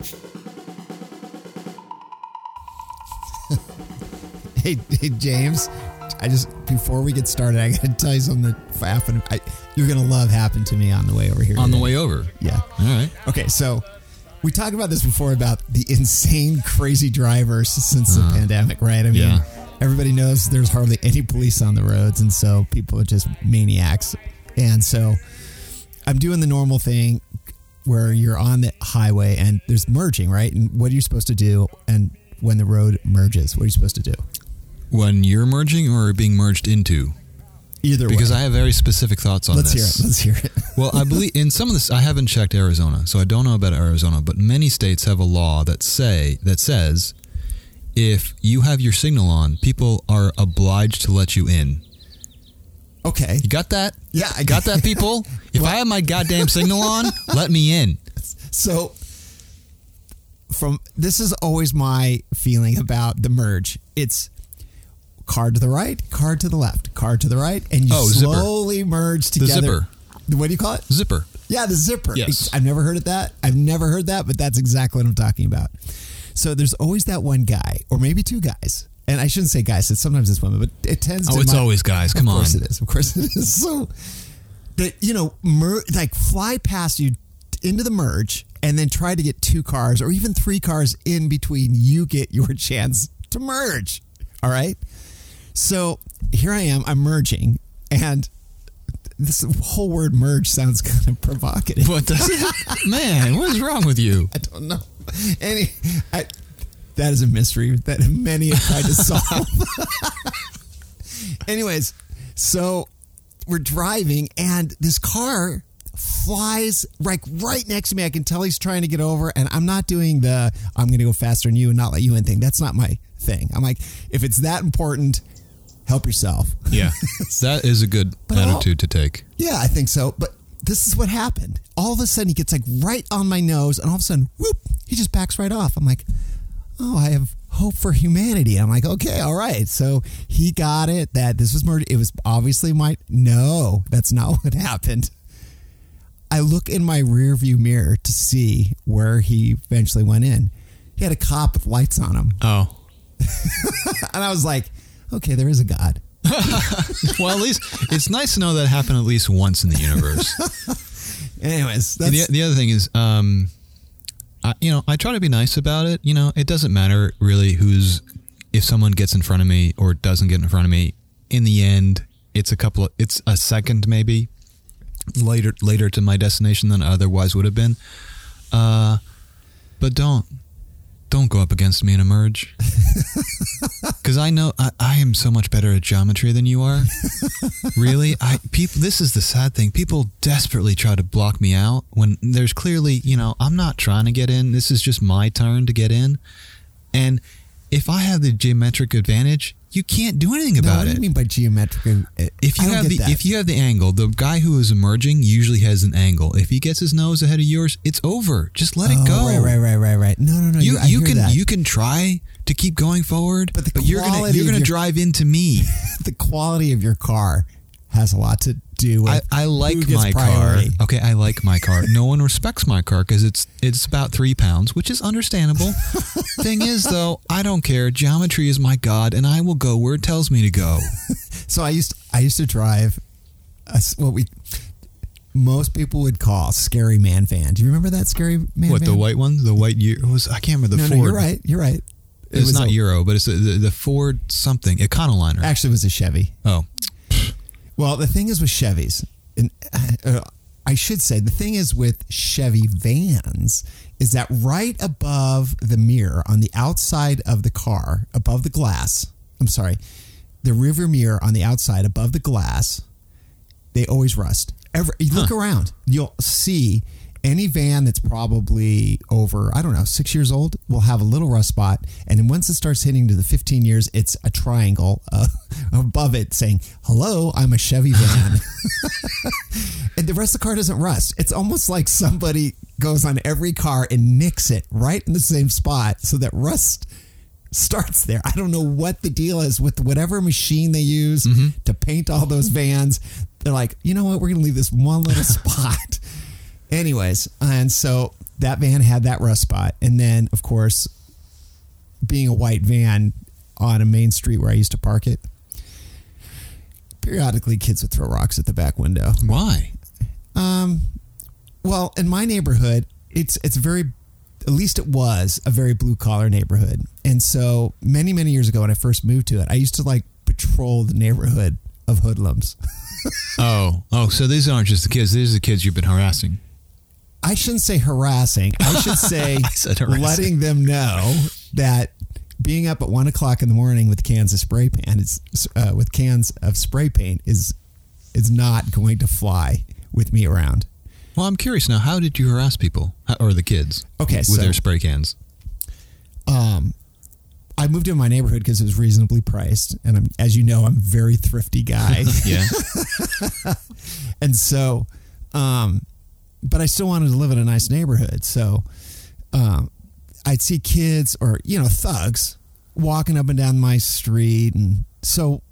Hey, hey, James. I just before we get started, I gotta tell you something that happened. I, you're gonna love happened to me on the way over here. On the way over. yeah. All right. Okay, so we talked about this before about the insane, crazy drivers since the uh-huh. pandemic, right? I mean, Yeah. everybody knows there's hardly any police on the roads, and so people are just maniacs. And so I'm doing the normal thing where you're on the highway and there's merging, right? And what are you supposed to do? And when the road merges, what are you supposed to do? When you're merging or being merged into? Either way Because way. I have very specific thoughts on this. Let's hear it. Let's hear it. well, I believe in some of this. I haven't checked Arizona, so I don't know about Arizona. But many states have a law that say that says if you have your signal on, people are obliged to let you in. Okay. You got that? Yeah, I Got that, people? If I have my goddamn signal on, let me in. So from this is always my feeling about the merge. It's car to the right, car to the left, car to the right, and you Oh, zipper. slowly merge The together. zipper. What do you call it? Zipper. Yeah, the zipper. Yes. I've never heard of that. I've never heard that, but that's exactly what I'm talking about. So there's always that one guy, or maybe two guys. And I shouldn't say guys, it's sometimes it's women, but it tends oh, to Oh, it's my- always guys. Come on. of course it is. Of course it is. So that you know, mer- like fly past you into the merge, and then try to get two cars or even three cars in between. You get your chance to merge. All right. So here I am. I'm merging, and this whole word "merge" sounds kind of provocative. What the man? What is wrong with you? I don't know. Any, I, that is a mystery that many have tried to solve. Anyways, so we're driving, and this car flies like right next to me. I can tell he's trying to get over, and I'm not doing the "I'm going to go faster than you and not let you in" thing. That's not my thing. I'm like, if it's that important, help yourself. Yeah, that is a good attitude to take. Yeah, I think so. But this is what happened. All of a sudden, he gets like right on my nose, and all of a sudden, whoop, he just backs right off. I'm like, oh, I have hope for humanity. I'm like, okay, all right. So he got it that this was murder. It was obviously my. No, that's not what happened. I look in my rear view mirror to see where he eventually went in. He had a cop with lights on him. Oh, And I was like, okay, there is a God. well, at least it's nice to know that happened at least once in the universe. Anyways, the, the other thing is, um, I, you know, I try to be nice about it. You know, it doesn't matter really who's if someone gets in front of me or doesn't get in front of me. In the end, it's a couple of it's a second maybe later later to my destination than I otherwise would have been. Uh, but don't don't go up against me in a merge because I know I, I am so much better at geometry than you are. really, I people. This is the sad thing. People desperately try to block me out when there's clearly, you know, I'm not trying to get in. This is just my turn to get in, and if I have the geometric advantage, you can't do anything no, about what do you mean by geometric? Eh, if I you have the that. if you have the angle, the guy who is emerging usually has an angle. If he gets his nose ahead of yours, it's over. Just let it Oh, go. Right, right, right, right, right. No, no, no. You you hear can that. you can try to keep going forward, But the you're gonna you're gonna your- drive into me. the quality of your car has a lot to do with. I, I like my priority. car. Okay, I like my car. No one respects my car because it's it's about three pounds, which is understandable. Thing is, though, I don't care. Geometry is my god, and I will go where it tells me to go. So I used I used to drive a what we most people would call scary man van. Do you remember that scary man what van? the white one? The white year was I can't remember the No, Ford. no, you're right. You're right. It It's was not a, Euro, but it's the, the, the Ford something Econoliner. Actually, it was a Chevy. Oh, Well, the thing is with Chevys, and uh, I should say the thing is with Chevy vans is that right above the mirror on the outside of the car, above the glass. I'm sorry, the rearview mirror on the outside above the glass, they always rust. Every you look around, you'll see any van that's probably over I don't know six years old will have a little rust spot, and then once it starts hitting to the 15 years, it's a triangle uh, above it saying "Hello, I'm a Chevy van," and the rest of the car doesn't rust. It's almost like somebody goes on every car and nicks it right in the same spot so that rust starts there. I don't know what the deal is with whatever machine they use to paint all those vans. They're like, you know what? We're going to leave this one little spot. Anyways, and so that van had that rust spot, and then of course, being a white van on a main street where I used to park it, periodically kids would throw rocks at the back window. Why? Um, Well, in my neighborhood, it's it's very at least it was a very blue collar neighborhood. And so many, many years ago when I first moved to it, I used to like patrol the neighborhood of hoodlums. Oh, oh, so these aren't just the kids. These are the kids you've been harassing. I shouldn't say harassing. I should say I letting them know that being up at one o'clock in the morning with cans of spray paint is uh, with cans of spray paint is is not going to fly with me around. Well, I'm curious now. How did you harass people or the kids? Okay, with so- their spray cans. Um, I moved in my neighborhood because it was reasonably priced, and I'm, as you know, I'm a very thrifty guy, Yeah. and so, um, but I still wanted to live in a nice neighborhood, so um, I'd see kids or you know thugs walking up and down my street, and so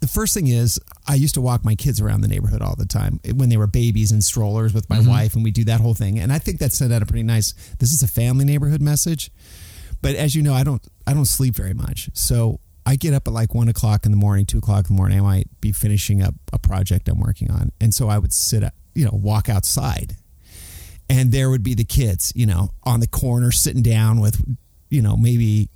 the first thing is I used to walk my kids around the neighborhood all the time when they were babies in strollers with my wife, and we do that whole thing, and I think that sent out a pretty nice. This is a family neighborhood message. But as you know, I don't I don't sleep very much. So I get up at like one o'clock in the morning, two o'clock in the morning. I might be finishing up a project I'm working on. And so I would sit up, you know, walk outside. And there would be the kids, you know, on the corner sitting down with, you know, maybe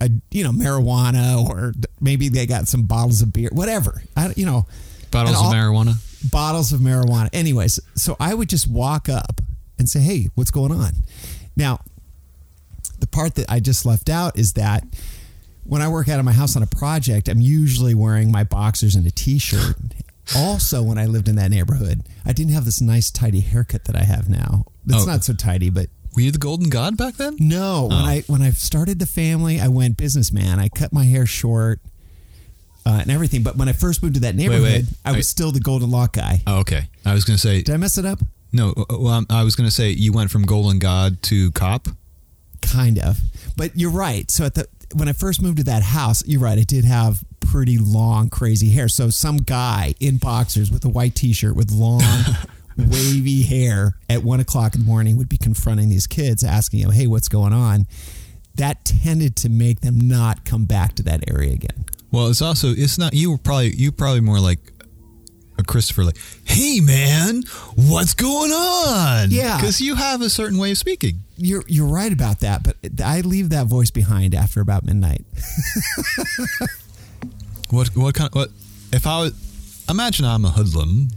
a you know, marijuana or maybe they got some bottles of beer, whatever. I, you know, Bottles And of marijuana. bottles of marijuana. Anyways, so I would just walk up and say, "Hey, what's going on?" Now, the part that I just left out is that when I work out of my house on a project, I'm usually wearing my boxers and a t-shirt. Also, when I lived in that neighborhood, I didn't have this nice tidy haircut that I have now. It's Oh. not so tidy, but Were you the golden god back then? no, when Oh. I when I started the family, I went businessman. I cut my hair short uh, and everything. But when I first moved to that neighborhood, wait. I was Wait. still the golden lock guy. Oh, okay. I was going to say Did I mess it up? no. uh, Well, um, I was going to say you went from golden god to cop. kind of but you're right so at the when i first moved to that house you're right i did have pretty long crazy hair so some guy in boxers with a white t-shirt with long wavy hair at one o'clock in the morning would be confronting these kids asking them hey what's going on that tended to make them not come back to that area again Well, it's also it's not you were probably you probably more like a Christopher like, "Hey man, what's going on?" Yeah. Cuz you have a certain way of speaking. you're you're right about that but i leave that voice behind after about midnight What what kind what if I was imagine I'm a hoodlum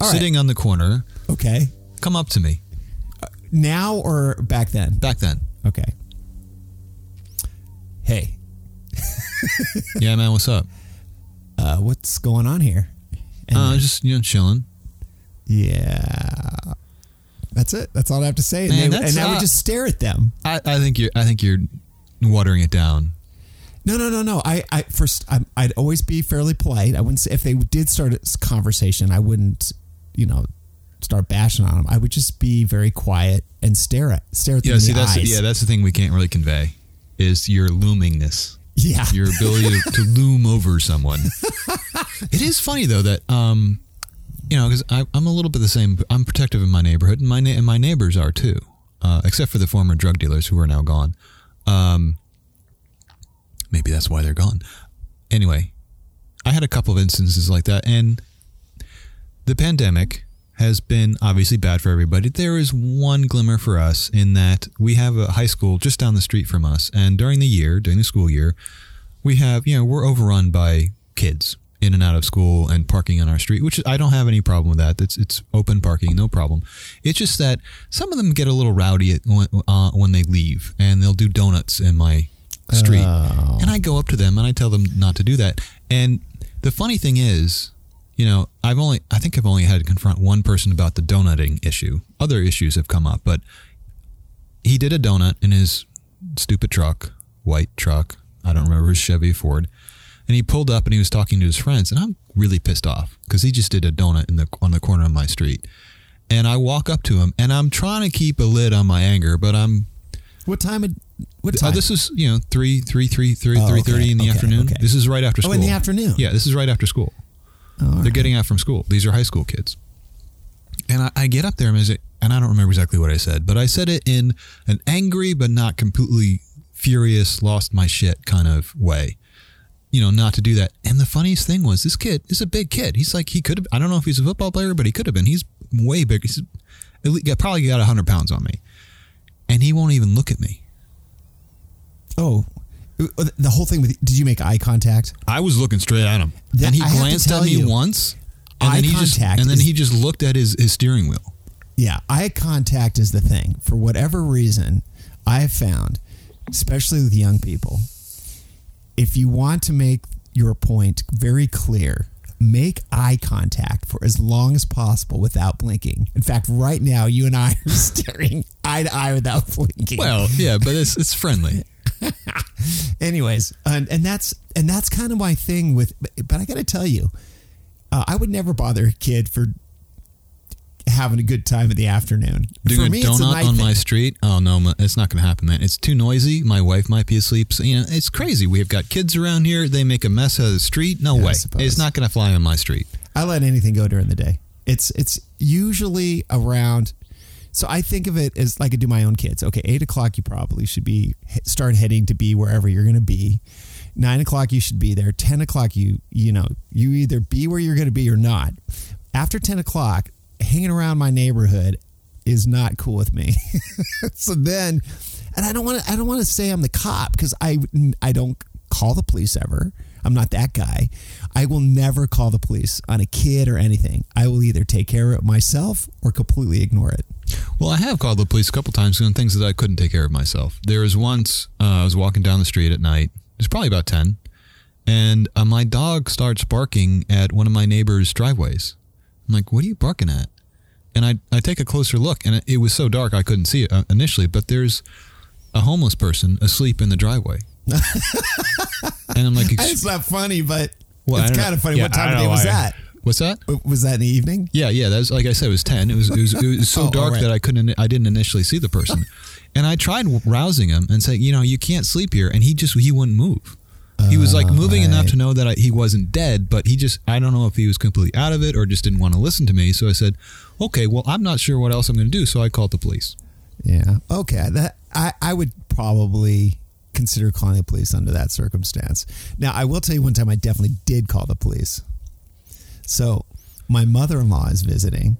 All right. sitting on the corner, okay come up to me now or back then back then. okay hey yeah, man, what's up? uh, what's going on here and Uh, just you know chilling. Yeah. That's it. That's all I have to say. And, Man, they, and I would uh, just stare at them. I, I think you're I think you're watering it down. No, no, no, no. I, I first, I, I'd always be fairly polite. I wouldn't say if they did start a conversation, I wouldn't, you know, start bashing on them. I would just be very quiet and stare at, stare at them Yeah, see the that's eyes. yeah, that's the thing we can't really convey is your loomingness. yeah. your ability to, to loom over someone. it is funny though that um, you know, because I'm a little bit the same. I'm protective in my neighborhood, and my na- and my neighbors are too, uh, except for the former drug dealers who are now gone. Um, maybe that's why they're gone. Anyway, I had a couple of instances like that, and the pandemic has been obviously bad for everybody. There is one glimmer for us in that we have a high school just down the street from us, and during the year, during the school year, we have you know we're overrun by kids in and out of school and parking on our street, which I don't have any problem with that. It's it's open parking, no problem. It's just that some of them get a little rowdy at, uh, when they leave, and they'll do donuts in my street, Oh. and I go up to them and I tell them not to do that. And the funny thing is, you know, I've only I think I've only had to confront one person about the donutting issue. Other issues have come up, but he did a donut in his stupid truck, white truck. I don't remember his Chevy Ford. And he pulled up and he was talking to his friends, and I'm really pissed off because he just did a donut in the on the corner of my street. And I walk up to him, and I'm trying to keep a lid on my anger, but I'm What time? Of, what uh, this is you know three three three three Oh, three okay, thirty in the okay, afternoon. okay. This is right after Oh, school. in the afternoon. Yeah, this is right after school. Oh, They're right. getting out from school. These are high school kids. And I, I get up there and I say, and I don't remember exactly what I said, but I said it in an angry but not completely furious, lost my shit kind of way. You know, not to do that. And the funniest thing was, this kid is a big kid. He's like, he could have. I don't know if he's a football player, but he could have been. He's way bigger. He's probably got hundred pounds on me, and he won't even look at me. Oh, the whole thing with did you make eye contact? I was looking straight at him, That- and he I glanced at me you, once, and eye then he just contact and then is- he just looked at his his steering wheel. Yeah, eye contact is the thing. For whatever reason, I have found, especially with young people, if you want to make your point very clear, make eye contact for as long as possible without blinking. In fact, right now, you and I are staring eye to eye without blinking. Well, yeah, but it's it's friendly. anyways and, and that's and that's kind of my thing with but, i gotta tell you uh, i would never bother a kid for having a good time in the afternoon Doing for a me it's a donut night on thing. my street? Oh no, it's not going to happen, man. It's too noisy. My wife might be asleep. So, you know, it's crazy. We've got kids around here. They make a mess out of the street. No Yeah, way. It's not going to fly on my street. i let anything go during the day it's it's usually around so i think of it as like i do my own kids. Okay eight o'clock you probably should be start heading to be wherever you're going to be. Nine o'clock you should be there. 10 o'clock you you know you either be where you're going to be or not. After 10 o'clock hanging around my neighborhood is not cool with me. So then and i don't want to i don't want to say i'm the cop because i i don't call the police ever. I'm not that guy i will never call the police on a kid or anything i will either take care of it myself or completely ignore it Well, I have called the police a couple times on things that I couldn't take care of myself. There was once uh, I was walking down the street at night. It was probably about ten, and uh, my dog starts barking at one of my neighbor's driveways. I'm like, "What are you barking at?" And I I take a closer look, and it, it was so dark I couldn't see it uh, initially. But there's a homeless person asleep in the driveway, and I'm like, it's not funny but Well, it's kind know. of funny Yeah, what time of day was that "What's that?" was that in the evening Yeah, yeah. That's like I said, it was ten. It was it was, it was so Oh, oh dark alright. that I couldn't. I didn't initially see the person, and I tried rousing him and saying, you know, you can't sleep here, and he just he wouldn't move. He was like oh, moving enough to know that I, he wasn't dead, but he just I don't know if he was completely out of it or just didn't want to listen to me. So I said, okay, well I'm not sure what else I'm going to do, so I called the police. Yeah. Okay. That I, I would probably consider calling the police under that circumstance. Now, I will tell you one time I definitely did call the police. So, my mother in law is visiting.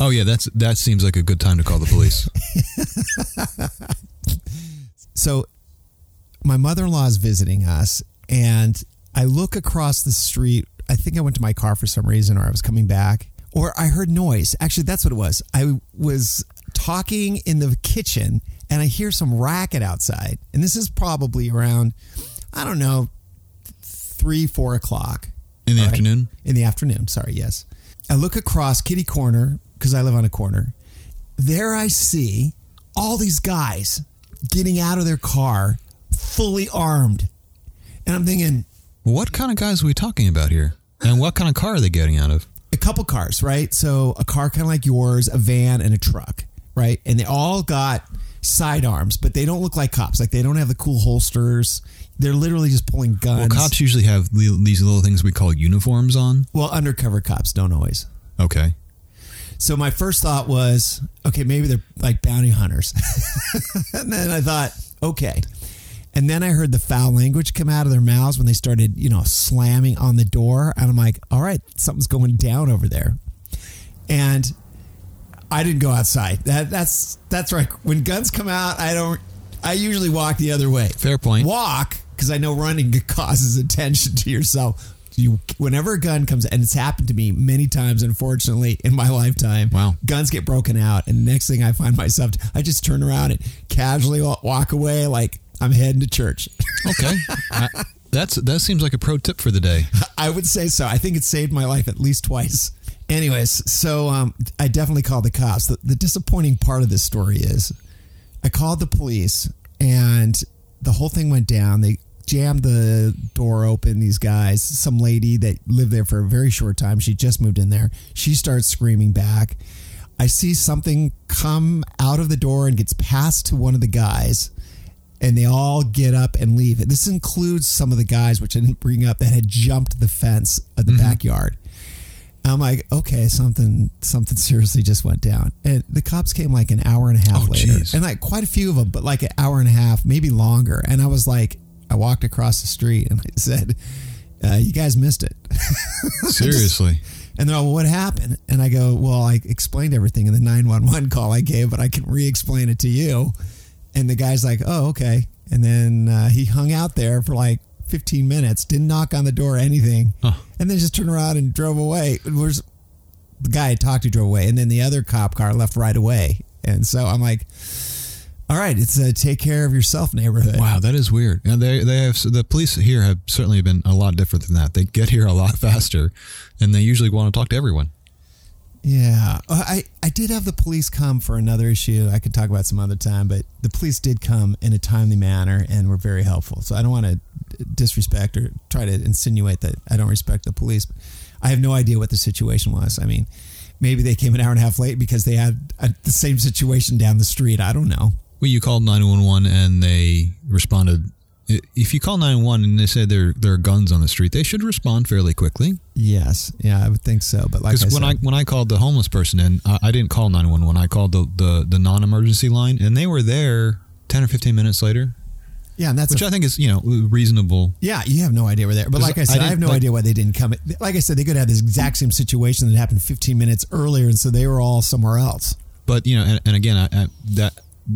Oh yeah, that's that seems like a good time to call the police. So, my mother in law is visiting us, and I look across the street. I think I went to my car for some reason, or I was coming back, or I heard noise. Actually, that's what it was. I was talking in the kitchen, and I hear some racket outside. And this is probably around, I don't know, three, four o'clock In the right. afternoon? In the afternoon, sorry, yes. I look across Kitty Corner because I live on a corner. There I see all these guys getting out of their car fully armed. And I'm thinking, What kind of guys are we talking about here? And what kind of car are they getting out of? a couple cars, right? So a car kind of like yours, a van, and a truck, right? And they all got sidearms, but they don't look like cops. Like they don't have the cool holsters. They're literally just pulling guns. Well, cops usually have li- these little things we call uniforms on. well, undercover cops don't always. Okay. So my first thought was, okay, maybe they're like bounty hunters. and then I thought, okay. And then I heard the foul language come out of their mouths when they started, you know, slamming on the door. And I'm like, all right, something's going down over there. And I didn't go outside. That that's that's right. When guns come out, I don't I usually walk the other way. Fair point. Walk because I know running causes attention to yourself. You, whenever a gun comes, and it's happened to me many times, unfortunately, in my lifetime. Wow. guns get broken out, and the next thing I find myself, I just turn around and casually walk away like I'm heading to church. Okay. I, that's that seems like a pro tip for the day. I would say so. I think it saved my life at least twice. Anyways, so um, I definitely called the cops. The, the disappointing part of this story is I called the police and the whole thing went down. They jammed the door open, these guys. Some lady that lived there for a very short time, she just moved in there. She starts screaming back. I see something come out of the door and gets passed to one of the guys and they all get up and leave. This includes some of the guys, which I didn't bring up, that had jumped the fence of the backyard. I'm like, okay, something something seriously just went down. And the cops came like an hour and a half Oh, later. geez. And like quite a few of them, but like an hour and a half, maybe longer. And I was like, I walked across the street and I said, uh, you guys missed it. Seriously. And they're like, well, what happened? And I go, well, I explained everything in the 911 call I gave, but I can re explain it to you. And the guy's like, oh, okay. And then uh, he hung out there for like 15 minutes, didn't knock on the door or anything, Huh. and then just turned around and drove away. Was the guy I talked to drove away, and then the other cop car left right away. And so I'm like, all right, it's a take care of yourself neighborhood. Wow, that is weird. And they they have the police here have certainly been a lot different than that. They get here a lot faster, and they usually want to talk to everyone. Yeah, Uh, I I did have the police come for another issue. I could talk about some other time, but the police did come in a timely manner and were very helpful. So I don't want to disrespect or try to insinuate that I don't respect the police. I have no idea what the situation was. I mean, maybe they came an hour and a half late because they had a, the same situation down the street. I don't know. Well, you called nine one one, and they responded. I- If you call nine one and they say there there are guns on the street, they should respond fairly quickly. Yes, yeah, I would think so. But like I Because when said, I when I called the homeless person in, I, I didn't call nine one one. I called the, the the non emergency line, and they were there ten or fifteen minutes later, yeah, and that's which a I think is you know reasonable. Yeah, you have no idea where they're. But like I I said, I, didn't- have no like- idea why they didn't come. Like I said, they could have this exact same situation that happened 15 minutes earlier, and so they were all somewhere else. But you know, and, and again, I, I, that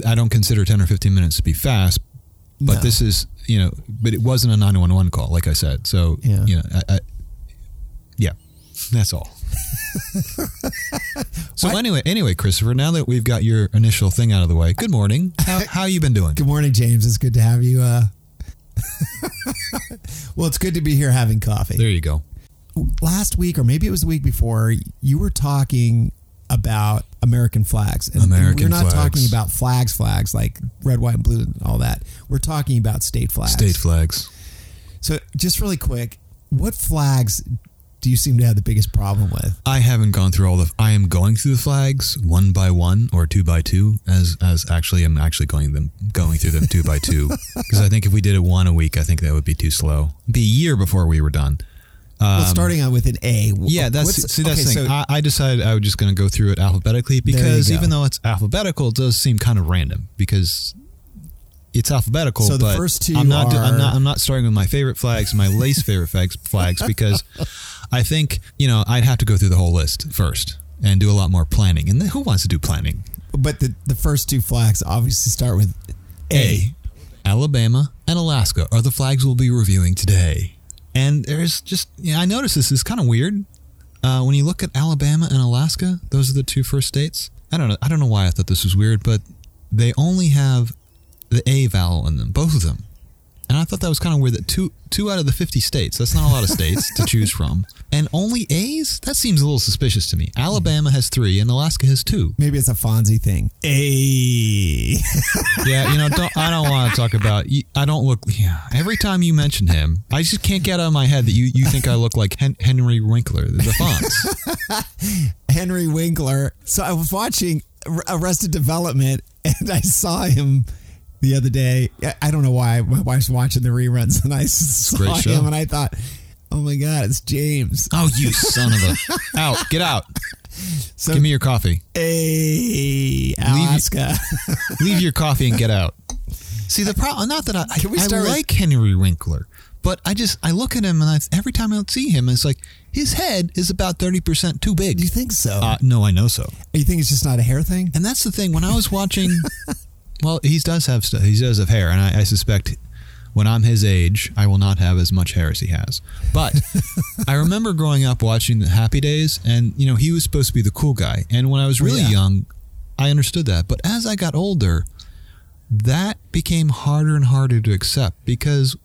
I don't consider ten or fifteen minutes to be fast. But No. this is you know, but it wasn't a nine one one call, like I said. So Yeah. you know, I, I, yeah, that's all. so Why- anyway, anyway, Christopher, now that we've got your initial thing out of the way, good morning. How how you been doing? Good morning, James. It's good to have you. Uh... well, it's good to be here having coffee. There you go. Last week, or maybe it was the week before, you were talking about American flags. And American we're not flags. talking about flags, flags like red, white, and blue, and all that. We're talking about state flags. State flags. So, just really quick, what flags do you seem to have the biggest problem with? I haven't gone through all the. I am going through the flags one by one or two by two, as as actually I'm actually going them going through them two by two because I think if we did it one a week, I think that would be too slow. It'd be a year before we were done. Well, starting out with an A. Um, Yeah, that's see that's okay, the thing. so- I, I decided I was just going to go through it alphabetically because even though it's alphabetical, it does seem kind of random because it's alphabetical. So the but first two I'm not. do- I'm are- not. I'm not starting with my favorite flags, my least favorite flags, flags because I think you know I'd have to go through the whole list first and do a lot more planning. And then who wants to do planning? But the, the first two flags obviously start with A. A. Alabama and Alaska are the flags we'll be reviewing today. And there's just, I noticed this is kind of weird. Uh, when you look at Alabama and Alaska, those are the two first states. I don't know. I don't know why I thought this was weird, but they only have the A vowel in them, both of them. And I thought that was kind of weird that two two out of the 50 states, that's not a lot of states to choose from. And only A's? That seems a little suspicious to me. Alabama has three and Alaska has two. Maybe it's a Fonzie thing. A. Yeah, you know, don't, I don't want to talk about. I don't look. Yeah, every time you mention him, I just can't get out of my head that you, you think I look like Hen, Henry Winkler, the Fonz. Henry Winkler. So I was watching Arrested Development and I saw him the other day. I- I don't know why. My wife's watching the reruns and I saw him and I thought, oh my God, it's James. oh, you son of a! Out, get out. So Give me your coffee. A. Alaska. Leave your coffee and get out. See the problem. Not that I, I, Can we I start with- like Henry Winkler, but I just I look at him and I, every time I see him, it's like his head is about thirty percent too big. Do you think so? Uh, no, I know so. you think it's just not a hair thing? And that's the thing. When I was watching, well, he does have stuff. He does have hair, and I, I suspect when I'm his age, I will not have as much hair as he has. But I remember growing up watching the Happy Days, and you know he was supposed to be the cool guy. And when I was oh, really Yeah. young, I understood that. But as I got older, that became harder and harder to accept because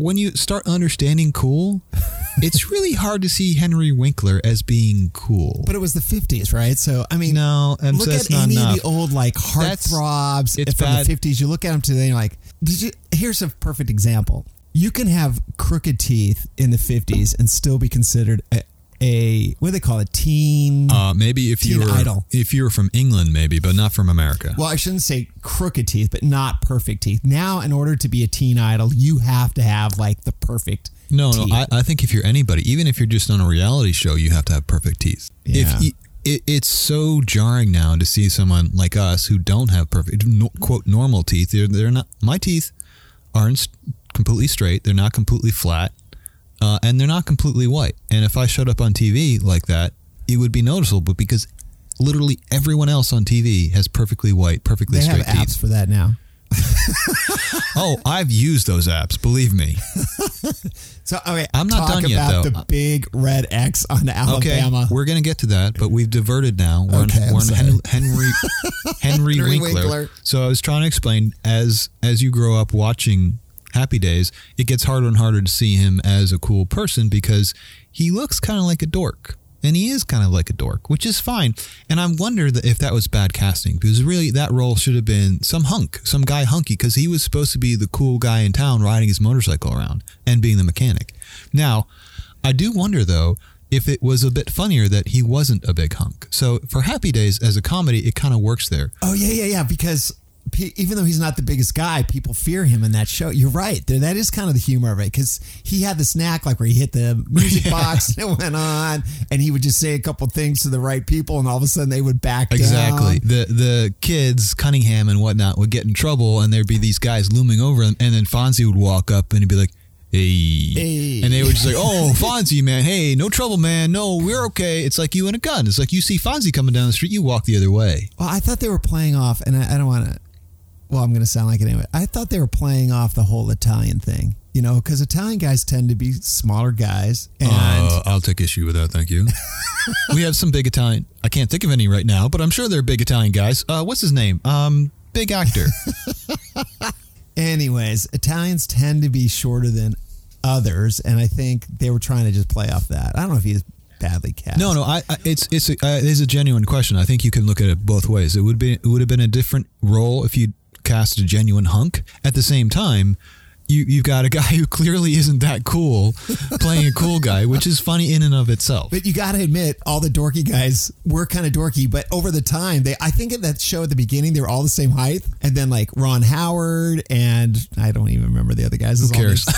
when you start understanding cool, it's really hard to see Henry Winkler as being cool. But it was the 50s, right? So, I mean, no, and look that's at not any enough. of the old like heartthrobs from bad. the 50s. You look at them today and you're like, did you, here's a perfect example. You can have crooked teeth in the 50s and still be considered a, a what do they call it? Teen. Uh, maybe if you were Idol. if you were from England, maybe, but not from America. well, I shouldn't say crooked teeth, but not perfect teeth. Now, in order to be a teen idol, you have to have like the perfect. No, no. I, I think if you're anybody, even if you're just on a reality show, you have to have perfect teeth. Yeah. If you, it, it's so jarring now to see someone like us who don't have perfect, no, quote, normal teeth. They're, they're not. My teeth aren't completely straight. They're not completely flat, uh, and they're not completely white. And if I showed up on TV like that, it would be noticeable. But because literally everyone else on TV has perfectly white, perfectly They have straight apps teeth. for that now. Oh, I've used those apps. Believe me. So, okay, I'm not talk done yet, about though. the big red X on Alabama. Okay, we're gonna get to that, but we've diverted now. We're Okay, on, I'm we're on sorry. Henry Henry, Henry, Henry Winkler. Winkler. So I was trying to explain as as you grow up watching Happy Days, it gets harder and harder to see him as a cool person because he looks kind of like a dork. And he is kind of like a dork, which is fine. And I wonder if that was bad casting because really that role should have been some hunk, some guy hunky, because he was supposed to be the cool guy in town riding his motorcycle around and being the mechanic. Now, I do wonder though if it was a bit funnier that he wasn't a big hunk. So for Happy Days as a comedy, it kind of works there. Oh yeah, yeah, yeah. Because even though he's not the biggest guy, people fear him in that show. You're right. There, that is kind of the humor of it. Because he had the snack like where he hit the music box and it went on, and he would just say a couple things to the right people, and all of a sudden they would back Exactly. down. The the kids, Cunningham and whatnot, would get in trouble, and there'd be these guys looming over them, and then Fonzie would walk up and he'd be like, "Hey,", Hey. and they would just like, "Oh, Fonzie, man, hey, no trouble, man, no, we're okay." It's like you and a gun. It's like you see Fonzie coming down the street, you walk the other way. Well, I thought they were playing off, and I, I don't want to. Well, I'm going to sound like it anyway. I thought they were playing off the whole Italian thing, you know, because Italian guys tend to be smaller guys, and Uh, I'll take issue with that. Thank you. we have some big Italian. I can't think of any right now, but I'm sure they're big Italian guys. Uh, what's his name? Um, big actor. Anyways, Italians tend to be shorter than others, and I think they were trying to just play off that. I don't know if he's badly cast. No, no, I, I it's it's a, uh, it is a genuine question. I think you can look at it both ways. It would be it would have been a different role if you cast a genuine hunk. At the same time, you you've got a guy who clearly isn't that cool playing a cool guy, which is funny in and of itself. But you got to admit, all the dorky guys were kind of dorky. But over the time, they I think in that show at the beginning, they were all the same height, and then like Ron Howard and I don't even remember the other guys. Who cares?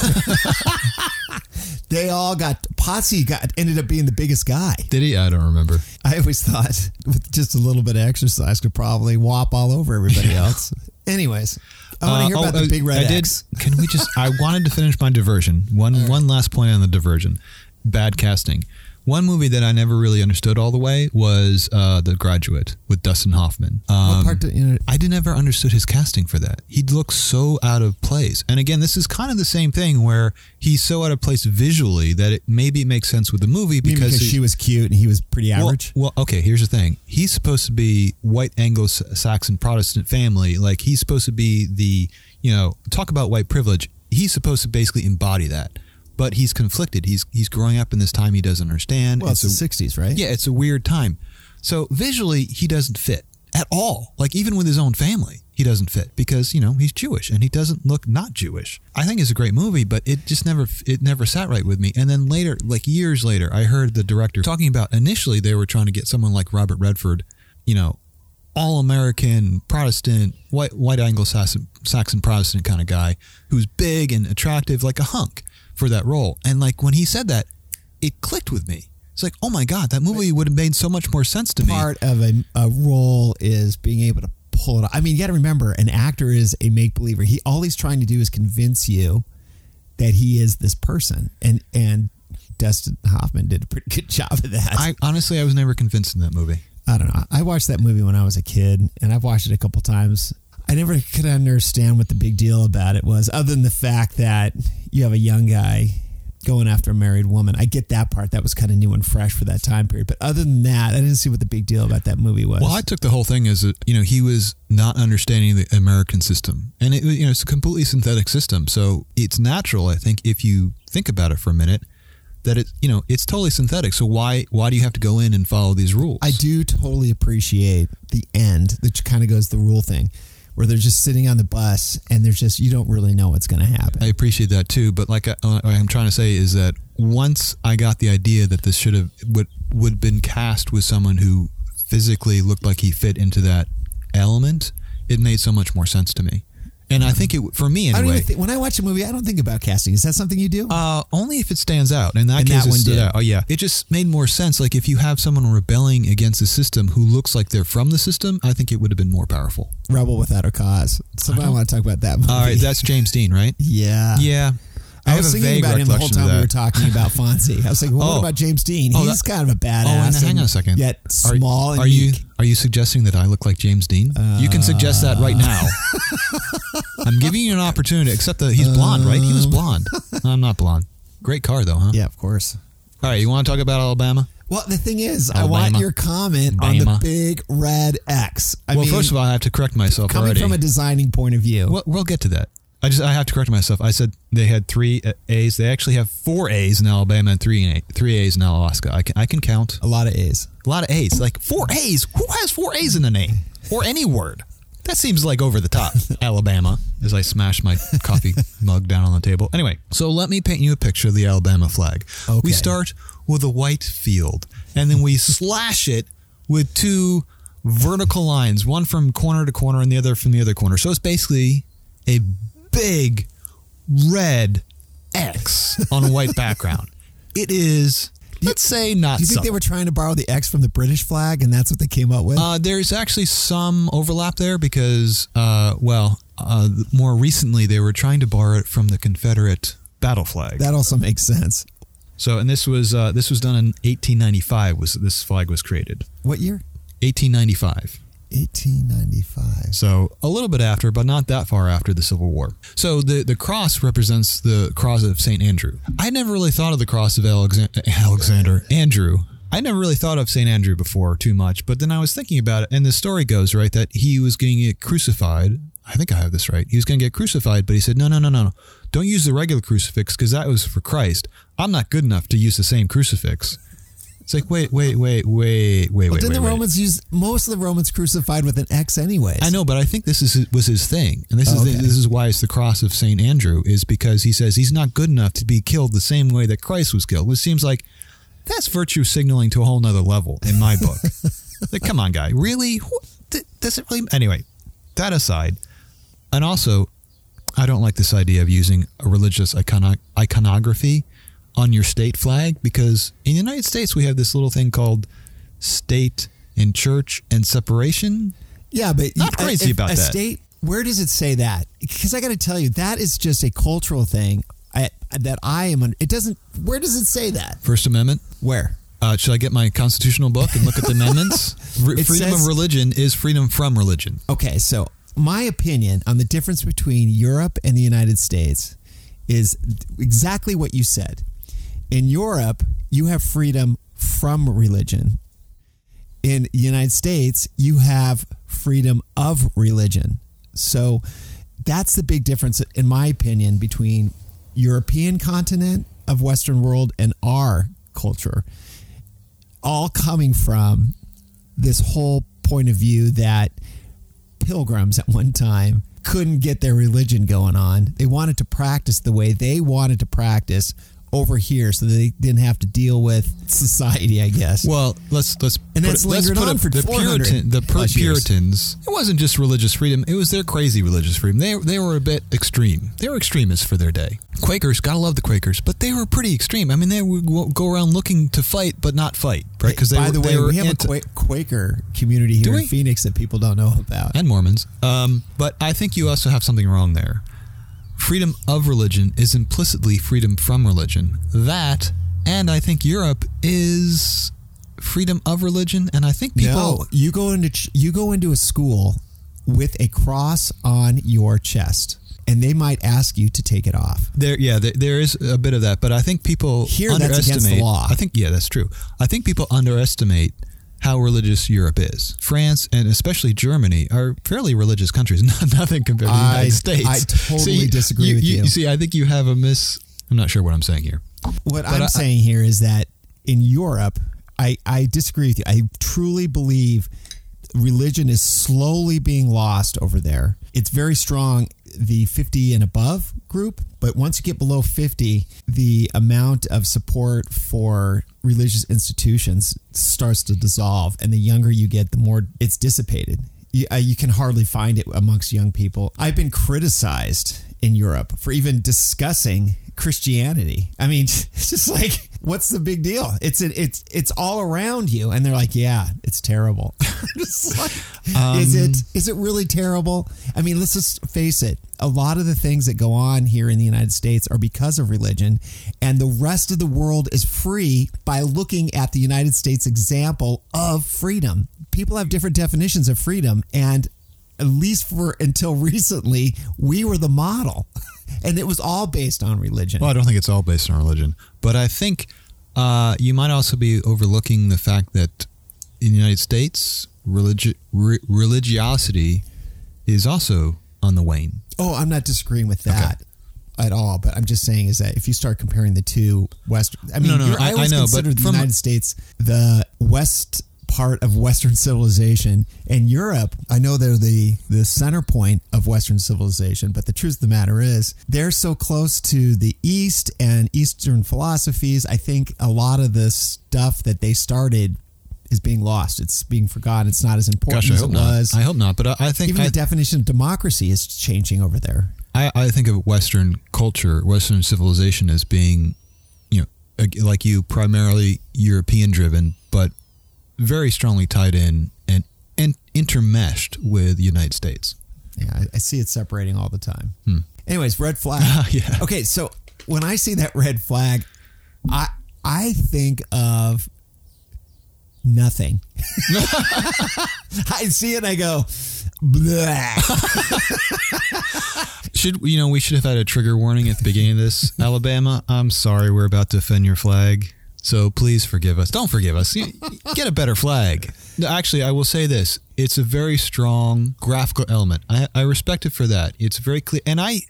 They all got Potsie got ended up being the biggest guy. Did he? I don't remember. I always thought with just a little bit of exercise could probably whop all over everybody else. Anyways, I want to Uh, hear oh, about the uh, big red I did. Can we just? I wanted to finish my diversion. One one last point on the diversion. Bad casting. One movie that I never really understood all the way was uh, The Graduate with Dustin Hoffman. Um, What part? Do, you know, I did never understood his casting for that. He looks so out of place. And again, this is kind of the same thing where he's so out of place visually that it maybe it makes sense with the movie because, because he- she was cute and he was pretty well, average. Well, okay, here's the thing. He's supposed to be white Anglo-Saxon Protestant family. Like he's supposed to be the, you know, talk about white privilege. He's supposed to basically embody that. But he's conflicted. He's he's growing up in this time he doesn't understand. well, it's, It's a- the '60s, right? yeah, it's a weird time. So visually, he doesn't fit at all. Like even with his own family, he doesn't fit because you know he's Jewish and he doesn't look not Jewish. I think it's a great movie, but it just never it never sat right with me. And then later, like years later, I heard the director talking about initially they were trying to get someone like Robert Redford, you know, all American Protestant white white Anglo-Saxon Saxon Protestant kind of guy who's big and attractive like a hunk for that role. And like when he said that, it clicked with me. It's like, oh my god, that movie would have made so much more sense to me. part of a, a role is being able to pull it off. I mean, you got to remember, an actor is a make believer. He all he's trying to do is convince you that he is this person, and and Dustin Hoffman did a pretty good job of that. I honestly, I was never convinced in that movie. I don't know. I watched that movie when I was a kid, and I've watched it a couple times. I never could understand what the big deal about it was, other than the fact that you have a young guy going after a married woman. I get that part. That was kind of new and fresh for that time period. But other than that, I didn't see what the big deal about that movie was. Well, I took the whole thing as a, you know he was not understanding the American system, and it you know it's a completely synthetic system. So it's natural, I think, if you think about it for a minute, that it you know it's totally synthetic. So why why do you have to go in and follow these rules? I do totally appreciate the end, that kind of goes the rule thing, where they're just sitting on the bus and there's just you don't really know what's going to happen. I appreciate that too, but like I, what I'm trying to say is that once I got the idea that this should have would would been cast with someone who physically looked like he fit into that element, it made so much more sense to me. And I think it for me I anyway. even think, when I watch a movie, I don't think about casting. Is that something you do? Uh, only if it stands out. In that And case, that one did. out. Oh yeah, it just made more sense. Like if you have someone rebelling against the system who looks like they're from the system, I think it would have been more powerful. Rebel Without a Cause. So I, want to talk about that movie. All right, that's James Dean, right? yeah. Yeah, I, have was thinking about him the whole time we were talking about Fonzie. I was like, well, what Oh. about James Dean? Oh, He's that- kind of a badass. Oh, and hang on a second. Yet Are- small and are you are you suggesting that I look like James Dean? you can suggest that right now. Uh. I'm giving you an opportunity. Except that he's blonde, right? He was um. blonde. I'm not blonde. Great car though, huh? Yeah, of course. All right, you want to talk about Alabama? Well, the thing is, I want your comment on the big red X. I well, mean, first of all, I have to correct myself coming already. from a designing point of view, Well, we'll get to that. I just I have to correct myself. I said they had three A's. They actually have four A's in Alabama and three in three A's in Alaska. I can I can count a lot of A's. a lot of A's. Like four A's. Who has four A's in a name or any word? That seems like over the top. Alabama. As I smash my coffee mug down on the table. Anyway, so let me paint you a picture of the Alabama flag. Okay. We start with a white field, and then we slash it with two vertical lines, one from corner to corner and the other from the other corner. So it's basically a big red X on a white background. It is, let's say, not Do you think subtle. they were trying to borrow the X from the British flag, and that's what they came up with? Uh, there's actually some overlap there because, uh, well, uh, more recently they were trying to borrow it from the Confederate battle flag. that also makes sense. so, and this was uh, this was done in 1895. Was this flag was created? What year? 1895. 1895. So a little bit after, but not that far after the Civil War. So the the cross represents the cross of Saint Andrew. I never really thought of the cross of Alexander, Alexander Andrew. I never really thought of Saint Andrew before too much, but then I was thinking about it, and the story goes right that he was going to get crucified. I think I have this right. He was going to get crucified, but he said, "No, no, no, no, no! Don't use the regular crucifix because that was for Christ. I'm not good enough to use the same crucifix." It's like, wait, wait, wait, wait, wait, Well, wait, didn't wait, the wait. Romans use most of the Romans crucified with an X, anyways? I know, but I think this is was his thing, and this Oh, is okay. the, this is why it's the cross of Saint Andrew is because he says he's not good enough to be killed the same way that Christ was killed, which seems like that's virtue signaling to a whole nother level in my book. like, come on, guy, really? Wh- th- Does it really? Anyway, that aside, and also, I don't like this idea of using a religious icono- iconography on your state flag because in the United States we have this little thing called state and church and separation. Yeah, but Not you- crazy if about a that. state. Where does it say that? Because I got to tell you, that is just a cultural thing. I, that I am. Un- it doesn't. Where does it say that? First Amendment. Where? Uh, should I get my constitutional book and look at the amendments? Re- freedom says- of religion is freedom from religion. Okay, so my opinion on the difference between Europe and the United States is exactly what you said. In Europe, you have freedom from religion. In the United States, you have freedom of religion. So that's the big difference, in my opinion, between European continent of Western world and our culture. All coming from this whole point of view that pilgrims at one time couldn't get their religion going on. They wanted to practice the way they wanted to practice over here so they didn't have to deal with society, I guess. Well, let's let's And that's it- let's lingered put on it- for the 400 Puritan the Pur- plus years. Puritans. It wasn't just religious freedom; it was their crazy religious freedom. They they were a bit extreme. They were extremists for their day. Quakers, gotta love the Quakers, but they were pretty extreme. I mean, they would go- around looking to fight, but not fight, right? Because they By were, the way, we have anti- a Quaker community here in Phoenix that people don't know about. and Mormons. Um, but I think you also have something wrong there. Freedom of religion is implicitly freedom from religion. That, and I think Europe is freedom of religion, and I think people. no, you go into ch- you go into a school with a cross on your chest, and they might ask you to take it off. There, yeah, there, there is a bit of that, but I think people Here, that's underestimate. against the law. I think, yeah, that's true. I think people underestimate how religious Europe is. France and especially Germany are fairly religious countries. Nothing compared to the I- United States. I totally disagree with you. See, I think you have a miss. I'm not sure what I'm saying here. What But I'm I- saying here is that in Europe, I, I disagree with you. I truly believe religion is slowly being lost over there. It's very strong the 50 and above group, but once you get below 50, the amount of support for religious institutions starts to dissolve, and the younger you get, the more it's dissipated. You, uh, you can hardly find it amongst young people. I've been criticized in Europe for even discussing Christianity. I mean, it's just like, what's the big deal? It's it's it's all around you, and they're like, yeah, it's terrible. like, is um, it is it really terrible? I mean, let's just face it. A lot of the things that go on here in the United States are because of religion, and the rest of the world is free by looking at the United States example of freedom. People have different definitions of freedom, and at least for until recently, we were the model. And it was all based on religion. Well, I don't think it's all based on religion, but I think uh, you might also be overlooking the fact that in the United States, religi- re- religiosity is also on the wane. Oh, I'm not disagreeing with that. Okay. At all, but I'm just saying is that if you start comparing the two Western, I mean, no, no, I, I, always I know, consider the United States the West part of Western civilization. And Europe, I know they're the, the center point of Western civilization, but the truth of the matter is they're so close to the East and Eastern philosophies. I think a lot of the stuff that they started is being lost. It's being forgotten. It's not as important Gosh, as it not. was. I hope not. But I think even I, the definition of democracy is changing over there. I, I think of Western culture, Western civilization as being, you know, like you, primarily European driven, but very strongly tied in and, and intermeshed with the United States. Yeah, I, I see it separating all the time. Hmm. Anyways, red flag. yeah. Okay, so when I see that red flag, I I think of nothing. I see it and I go, should you know we should have had a trigger warning at the beginning of this, Alabama. I'm sorry, we're about to offend your flag. So please forgive us. Don't forgive us. Get a better flag. Actually, I will say this: it's a very strong graphical element. I, I respect it for that. It's very clear, and I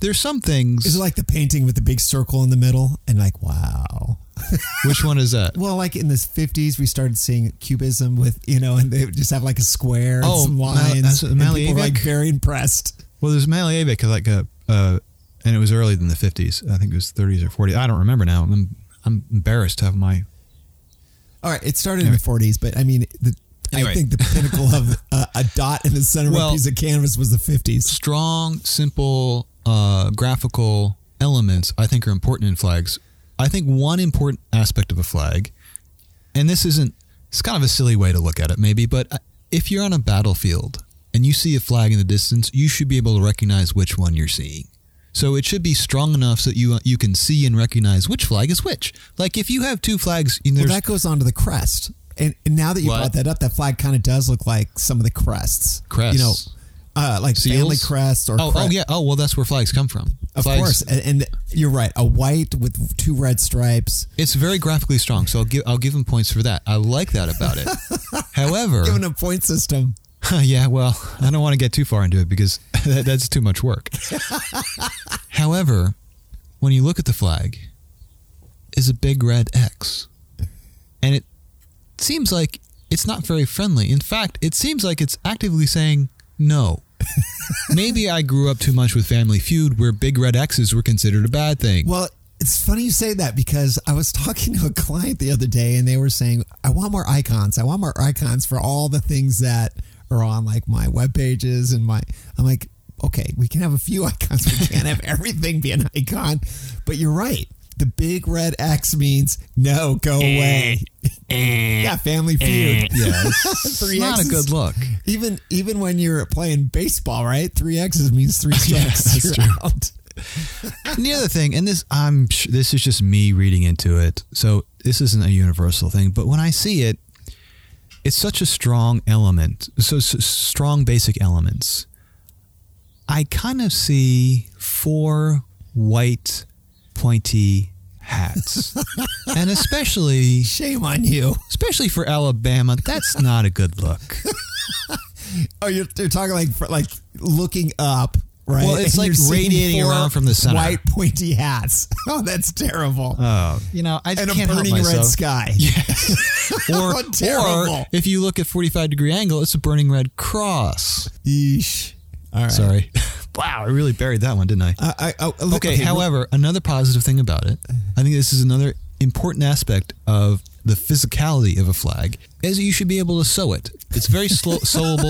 there's some things. Is it like the painting with the big circle in the middle and like wow? Which one is that? well, like in the 50s, we started seeing cubism with you know, and they just have like a square and oh, some lines. and people were like very impressed. Well, there's Malevich, like a, uh, and it was earlier than the 50s. I think it was 30s or 40s. I don't remember now. I'm I'm embarrassed to have my. All right, it started anyway. in the 40s, but I mean, the, anyway. I think the pinnacle of uh, a dot in the center well, of a piece of canvas was the 50s. Strong, simple, uh, graphical elements I think are important in flags. I think one important aspect of a flag, and this isn't, it's kind of a silly way to look at it, maybe, but uh, if you're on a battlefield and you see a flag in the distance, you should be able to recognize which one you're seeing. So it should be strong enough so that you you can see and recognize which flag is which. Like if you have two flags, you well, that goes on to the crest. And, and now that you what? brought that up, that flag kind of does look like some of the crests. Crests, you know, uh, like Seals? family crest or oh, crest. oh yeah oh well that's where flags come from. Of flags. course, and, and, you're right. A white with two red stripes. It's very graphically strong, so I'll give I'll give them points for that. I like that about it. However, given a point system. yeah, well, I don't want to get too far into it because that, that's too much work. However, when you look at the flag, is a big red X. And it seems like it's not very friendly. In fact, it seems like it's actively saying no. Maybe I grew up too much with Family Feud where big red X's were considered a bad thing. Well, it's funny you say that because I was talking to a client the other day and they were saying, I want more icons. I want more icons for all the things that are on like my web pages and my I'm like, okay, we can have a few icons. We can't have everything be an icon. But you're right. The big red X means no, go eh, away. Eh, yeah, Family Feud. Eh. Yeah, three not X's, a good look. Even even when you're playing baseball, right? Three X's means three strikes. Yes, you're out. and the other thing, and this I'm this is just me reading into it, so this isn't a universal thing. But when I see it, it's such a strong element, so, so strong basic elements. I kind of see four white pointy hats. and especially shame on you. Especially for Alabama, that's not a good look. oh, you're, you're talking like like looking up right? Well, it's and like radiating around from the center. White pointy hats. Oh, that's terrible. Oh, you know, I and can't a burning red sky. Yes. or, or if you look at 45 degree angle, it's a burning red cross. Yeesh. All right. Sorry. wow, I really buried that one, didn't I? I, I, I, look- Okay, however, another positive thing about it, I think this is another important aspect of the physicality of a flag, is that you should be able to sew it. It's very slow,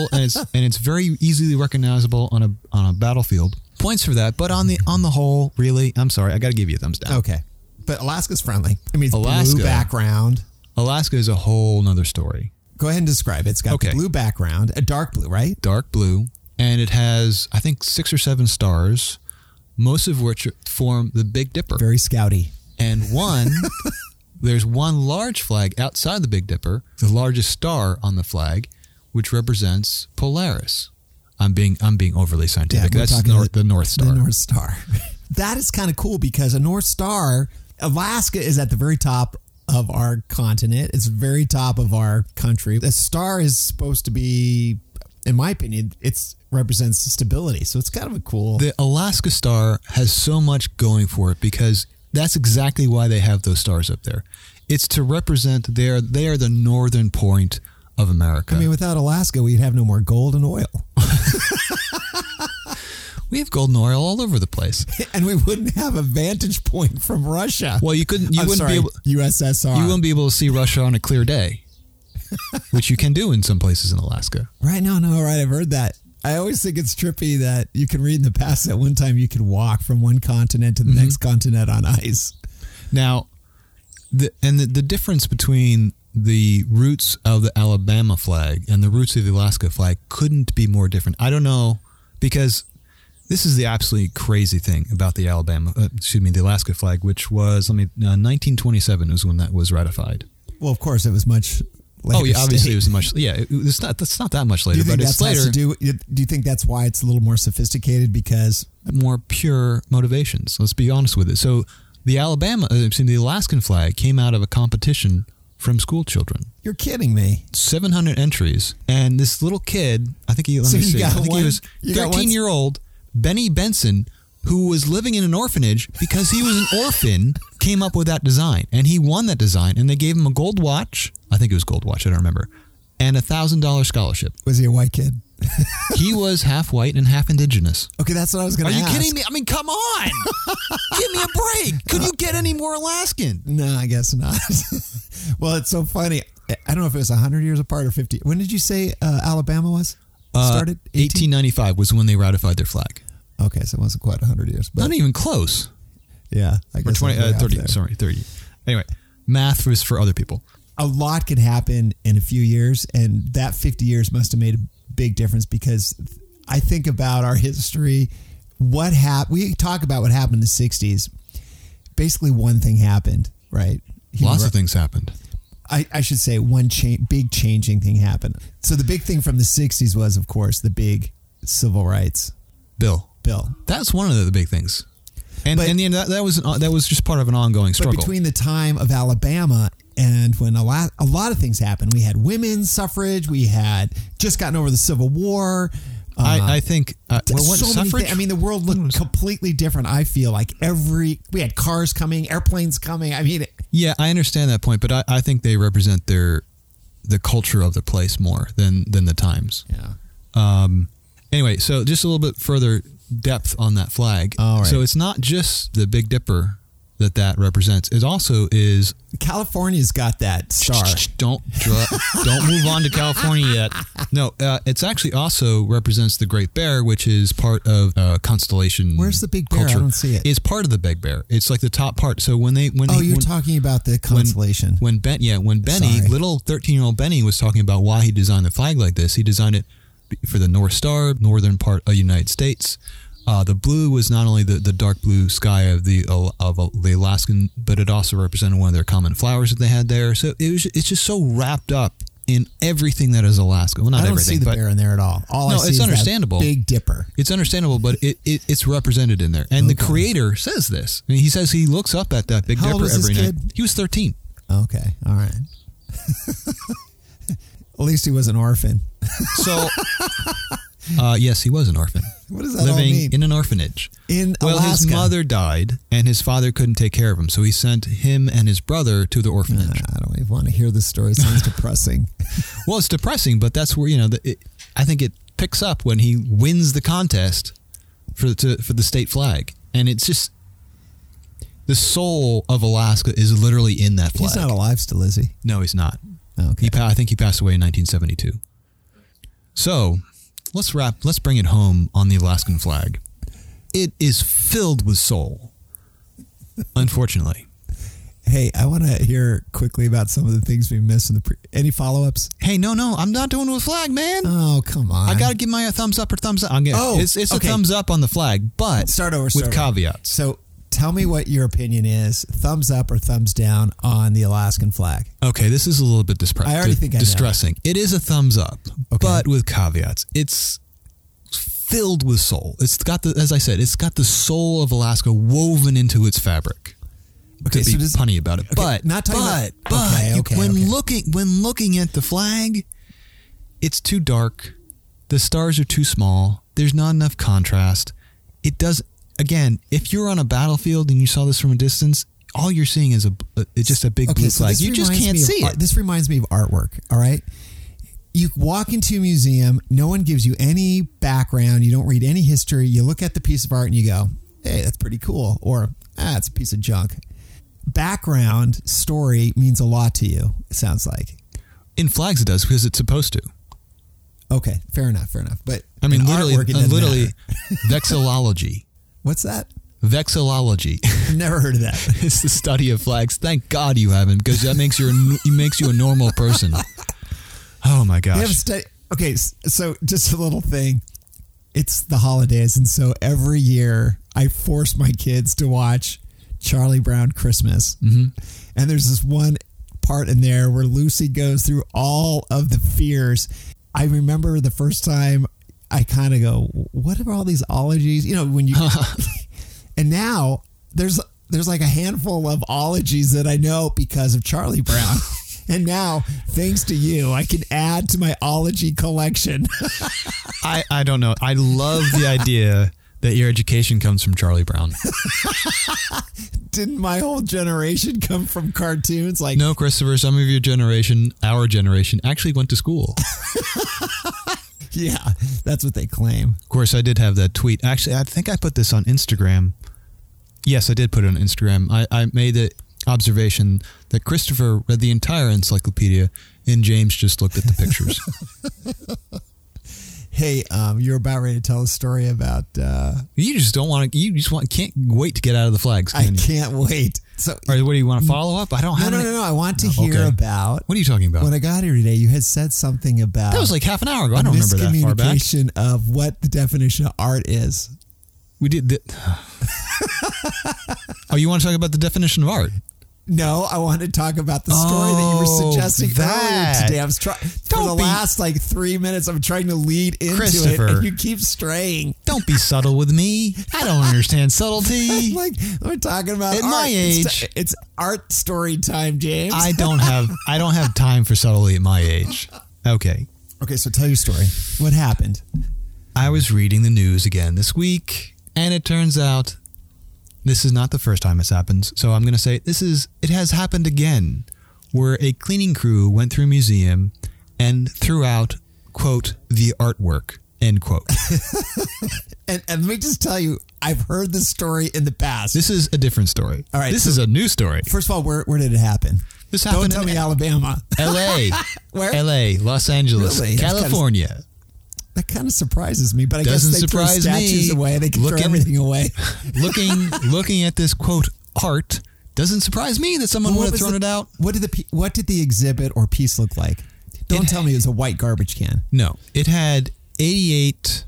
and it's and it's very easily recognizable on a on a battlefield. Points for that, but on the on the whole, really, I'm sorry, I got to give you a thumbs down. okay, but Alaska's friendly. I mean, it's Alaska. blue background. Alaska is a whole nother story. Go ahead and describe it. It's got Okay. blue background, a dark blue, right? dark blue, and it has I think six or seven stars, most of which form the Big Dipper. Very scouty. and one there's one large flag outside the Big Dipper, the largest star on the flag, which represents Polaris. I'm being I'm being overly scientific. we're That's nor- the- the North Star. The North Star. that is kind of cool because a North Star, Alaska is at the very top of our continent. It's very top of our country. The star is supposed to be, in my opinion, it's represents stability. So it's kind of a cool. The Alaska Star has so much going for it because that's exactly why they have those stars up there. It's to represent they are they are the northern point of America. I mean, without Alaska, we'd have no more gold and oil, we have golden oil all over the place. and we wouldn't have a vantage point from Russia. Well, you couldn't. You I'm wouldn't sorry, be able. USSR. You wouldn't be able to see Russia on a clear day, which you can do in some places in Alaska. Right? No, no, right. I've heard that. I always think it's trippy that you can read in the past that one time you could walk from one continent to the next continent on ice. Now, the and the, the difference between the roots of the Alabama flag and the roots of the Alaska flag couldn't be more different. I don't know because this is the absolutely crazy thing about the Alabama, uh, excuse me, the Alaska flag, which was let me uh, 1927 was when that was ratified. Well, of course, it was much later. Oh yeah, obviously state. it was much. Yeah, it, it's not. That's not that much later, but it's later. to do? Do you think that's why it's a little more sophisticated? Because more pure motivations. Let's be honest with it. So the Alabama, uh, the Alaskan flag came out of a competition from school children. you're kidding me. 700 entries, and this little kid, I think he, let So me see, got I think one- he was 13 year old Benny Benson, who was living in an orphanage because he was an orphan, came up with that design, and he won that design, and they gave him a gold watch. I think it was gold watch. I don't remember. And a thousand dollar scholarship. Was he a white kid? He was half white and half indigenous. Okay, that's what I was going to. Are to you kidding me? I mean, come on. Give me a break. Could you get any more Alaskan? No, I guess not. well, it's so funny. I don't know if it was 100 years apart or 50. When did you say uh, Alabama was started? 18? 1895 was when they ratified their flag. Okay, so it wasn't quite 100 years, but Not even close. yeah, I Or guess 20, uh, 30. Sorry, 30. Anyway, math was for other people. A lot can happen in a few years, and that 50 years must have made a big difference because I think about our history. What happened? We talk about what happened in the 60s. Basically, one thing happened, right? Human Lots of things happened. I, I should say one cha- big changing thing happened. So the big thing from the 60s was, of course, the big civil rights Bill, bill. that's one of the big things. And, But- and you know, that, that was an, that was just part of an ongoing struggle. between the time of Alabama and when a lot, a lot of things happened, we had women's suffrage, we had just gotten over the Civil War. uh, I, I think uh, well, what, so suffrage. thi- I mean, the world looked completely different. I feel like every we had cars coming, airplanes coming. I mean, yeah, I understand that point, but I, I think they represent their the culture of the place more than than the times. yeah. Um, anyway, so just a little bit further depth on that flag. All right. So it's not just the Big Dipper that that represents. It also is. California's got that star. Don't don't move on to California yet. No, uh, it's actually also represents the Great Bear, which is part of uh, constellation. Where's the Big Bear? I don't see it. It's part of the Big Bear. It's like the top part. So when they when Oh, they, you're when, talking about the constellation. when Ben, yeah, when Benny, Sorry. little thirteen-year-old Benny, was talking about why he designed the flag like this, he designed it for the North Star, northern part of United States. Uh, the blue was not only the, the dark blue sky of the of the Alaskan, but it also represented one of their common flowers that they had there. So it was it's just so wrapped up in everything that is Alaska. Well, not I don't everything, see the but bear in there at all. All I No, see it's is that understandable. Big Dipper. it's understandable, but it, it it's represented in there. And the creator says this. I mean, he says he looks up at that Big How Dipper every night. kid? He was thirteen. Okay, all right. At least he was an orphan. So, uh, yes, he was an orphan, What does that living in an orphanage. In Well, his mother died, and his father couldn't take care of him, so he sent him and his brother to the orphanage. I don't even want to hear this story. It sounds depressing. Well, it's depressing, but that's where you know the, it, I think it picks up when he wins the contest for to, for the state flag, and it's just the soul of Alaska is literally in that flag. He's not alive still, is he? no, he's not. Okay. He I think he passed away in 1972. So let's wrap. Let's bring it home on the Alaskan flag. It is filled with soul. Unfortunately. Hey, I want to hear quickly about some of the things we missed in the pre- any follow-ups. Hey, no, no, I'm not doing it with flag, man. Oh, come on. I gotta give my a thumbs up or thumbs up. I'm gonna, Oh, it's it's okay. a thumbs up on the flag, but Start over, with over. caveats. So, tell me what your opinion is. Thumbs up or thumbs down on the Alaskan flag? Okay, this is a little bit dispre- I already think I know. distressing. It is a thumbs up, Okay. but with caveats. It's filled with soul. It's got the, as I said, it's got the soul of Alaska woven into its fabric. Okay, to so be does- punny about it, okay, but not but about- but okay, okay, when looking when looking at the flag, it's too dark. The stars are too small. There's not enough contrast. It does again. If you're on a battlefield and you saw this from a distance, all you're seeing is a it's just a big blue flag. this You just can't of see it. This reminds me of artwork. All right. You walk into a museum, no one gives you any background, you don't read any history. You look at the piece of art and you go, hey, that's pretty cool. Or, ah, it's a piece of junk. Background story means a lot to you, it sounds like. In flags, it does because it's supposed to. Okay, fair enough, fair enough. But I mean, literally, artwork, it literally, vexillology. What's that? Vexillology. Never heard of that. it's the study of flags. Thank God you haven't, because that makes you a, makes you a normal person. Oh my gosh! Okay, so just a little thing. It's the holidays, and so every year I force my kids to watch Charlie Brown Christmas. Mm-hmm. And there's this one part in there where Lucy goes through all of the fears. I remember the first time I kind of go, "What are all these ologies?" You know, when you and now there's there's like a handful of ologies that I know because of Charlie Brown. and now, thanks to you, I can add to my ology collection. I, I don't know. I love the idea that your education comes from Charlie Brown. Didn't my whole generation come from cartoons? Like, No, Christopher, some of your generation, our generation, actually went to school. yeah, that's what they claim. Of course, I did have that tweet. Actually, I think I put this on Instagram. Yes, I did put it on Instagram. I, I made the observation that Christopher read the entire encyclopedia and James just looked at the pictures. Hey, um, you're about ready to tell a story about. Uh, you just don't want to, you just want, can't wait to get out of the flags, I you? can't wait. So, Or what do you want to follow up? I don't no, have no, any- no, no. I want to hear okay. about What are you talking about? when I got here today. You had said something about that was like half an hour ago. I don't remember that far back. of what the definition of art is. We did. The, oh, you want to talk about the definition of art? No, I want to talk about the story that you were Oh, suggesting that. earlier today. I was trying for the be- last like three minutes. I'm trying to lead into it, and you keep straying. Don't be subtle with me. I don't understand subtlety. like we're talking about At art. my It's, age- it's art story time, James. I don't have I don't have time for subtlety at my age. Okay. okay, so tell your story. What happened? I was reading the news again this week, and it turns out this is not the first time this happens, So I'm going to say this is it has happened again, where a cleaning crew went through a museum and threw out quote the artwork end quote. And, and let me just tell you, I've heard this story in the past. This is a different story. All right, this so- is a new story. First of all, where where did it happen? This Don't happened tell in me Alabama. L.A. Where? L.A. Los Angeles, Really? California. That kind of surprises me, but I Doesn't guess they throw surprise statues me. away. They can throw everything away. looking looking at this quote art doesn't surprise me that someone would have was thrown the- it out. What did the pe- what did the exhibit or piece look like? Don't It- tell me it was a white garbage can. No, it had 88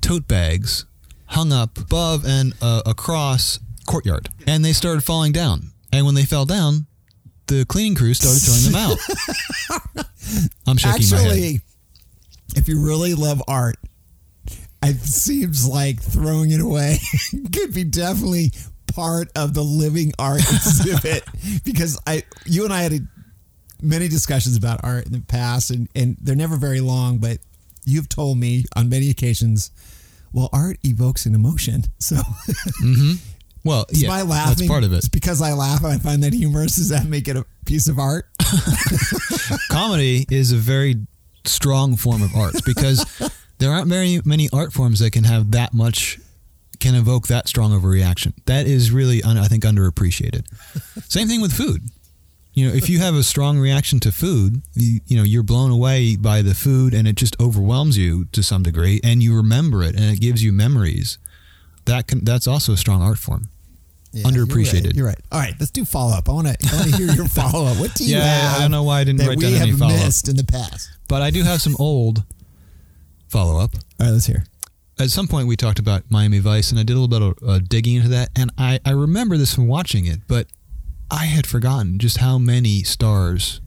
tote bags hung up above and uh, across courtyard, and they started falling down. And when they fell down, the cleaning crew started throwing them out. I'm shaking my head. Actually, if you really love art, it seems like throwing it away could be definitely part of the living art exhibit because I, you and I had a, many discussions about art in the past, and and they're never very long, but you've told me on many occasions, well, art evokes an emotion, so. Mm-hmm. Well, Is yeah, my laughing? that's part of it. It's because I laugh and I find that humorous. Does that make it a piece of art? Comedy is a very strong form of art because there aren't very many art forms that can have that much can evoke that strong of a reaction. That is really, un- I think, underappreciated. Same thing with food. You know, if you have a strong reaction to food, you, you know, you're blown away by the food and it just overwhelms you to some degree and you remember it and it gives you memories. That can, that's also a strong art form. Yeah, Underappreciated. You're right, you're right. All right, let's do follow up. I want to I want to hear your follow up. What do you Yeah, have? I don't know why I didn't write down have any follow-up. missed in the past. But I do have some old follow up. All right, let's hear. At some point, we talked about Miami Vice, and I did a little bit of uh, digging into that. And I, I remember this from watching it, but I had forgotten just how many stars,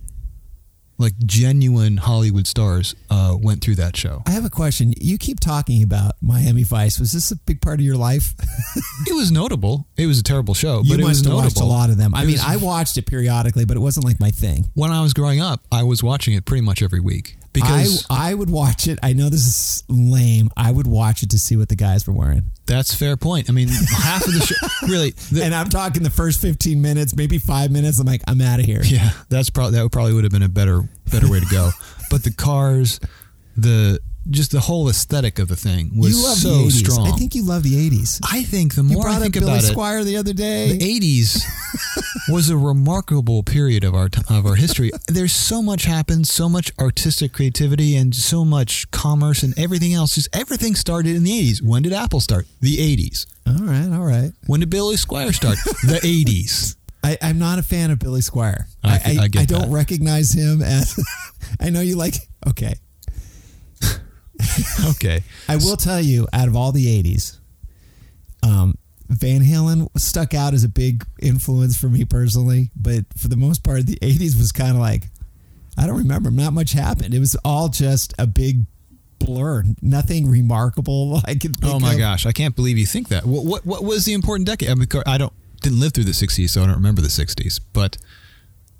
like genuine Hollywood stars, uh, went through that show. I have a question. You keep talking about Miami Vice. Was this a big part of your life? It was notable. It was a terrible show, you but it was have watched a lot of them. I It mean, was- I watched it periodically, but it wasn't like my thing. when I was growing up, I was watching it pretty much every week because I I would watch it. I know this is lame. I would watch it to see what the guys were wearing. that's a fair point. I mean, half of the show, really, the, and I'm talking the first 15 minutes, maybe five minutes. I'm like, I'm out of here. Yeah, that's probably that probably would have been a better better way to go. but the cars, the just the whole aesthetic of the thing was you love so the 80s. strong. I think you love the 80s. I think the more I think Billy about it, Squier the other day. the '80s was a remarkable period of our t- of our history. There's so much happened, so much artistic creativity, and so much commerce and everything else. Just everything started in the '80s. When did Apple start? The '80s. all right, all right. When did Billy Squier start? the '80s. I, I'm not a fan of Billy Squier. I- I, I get don't that. recognize him as. I know you like. Okay, Okay. I will tell you, out of all the '80s, um, Van Halen stuck out as a big influence for me personally. But for the most part, the '80s was kind of like I don't remember. Not much happened. It was all just a big blur. Nothing remarkable. I can. Oh my of. gosh, I can't believe you think that. What what, what was the important decade? I, mean, I don't didn't live through the '60s, so I don't remember the '60s. But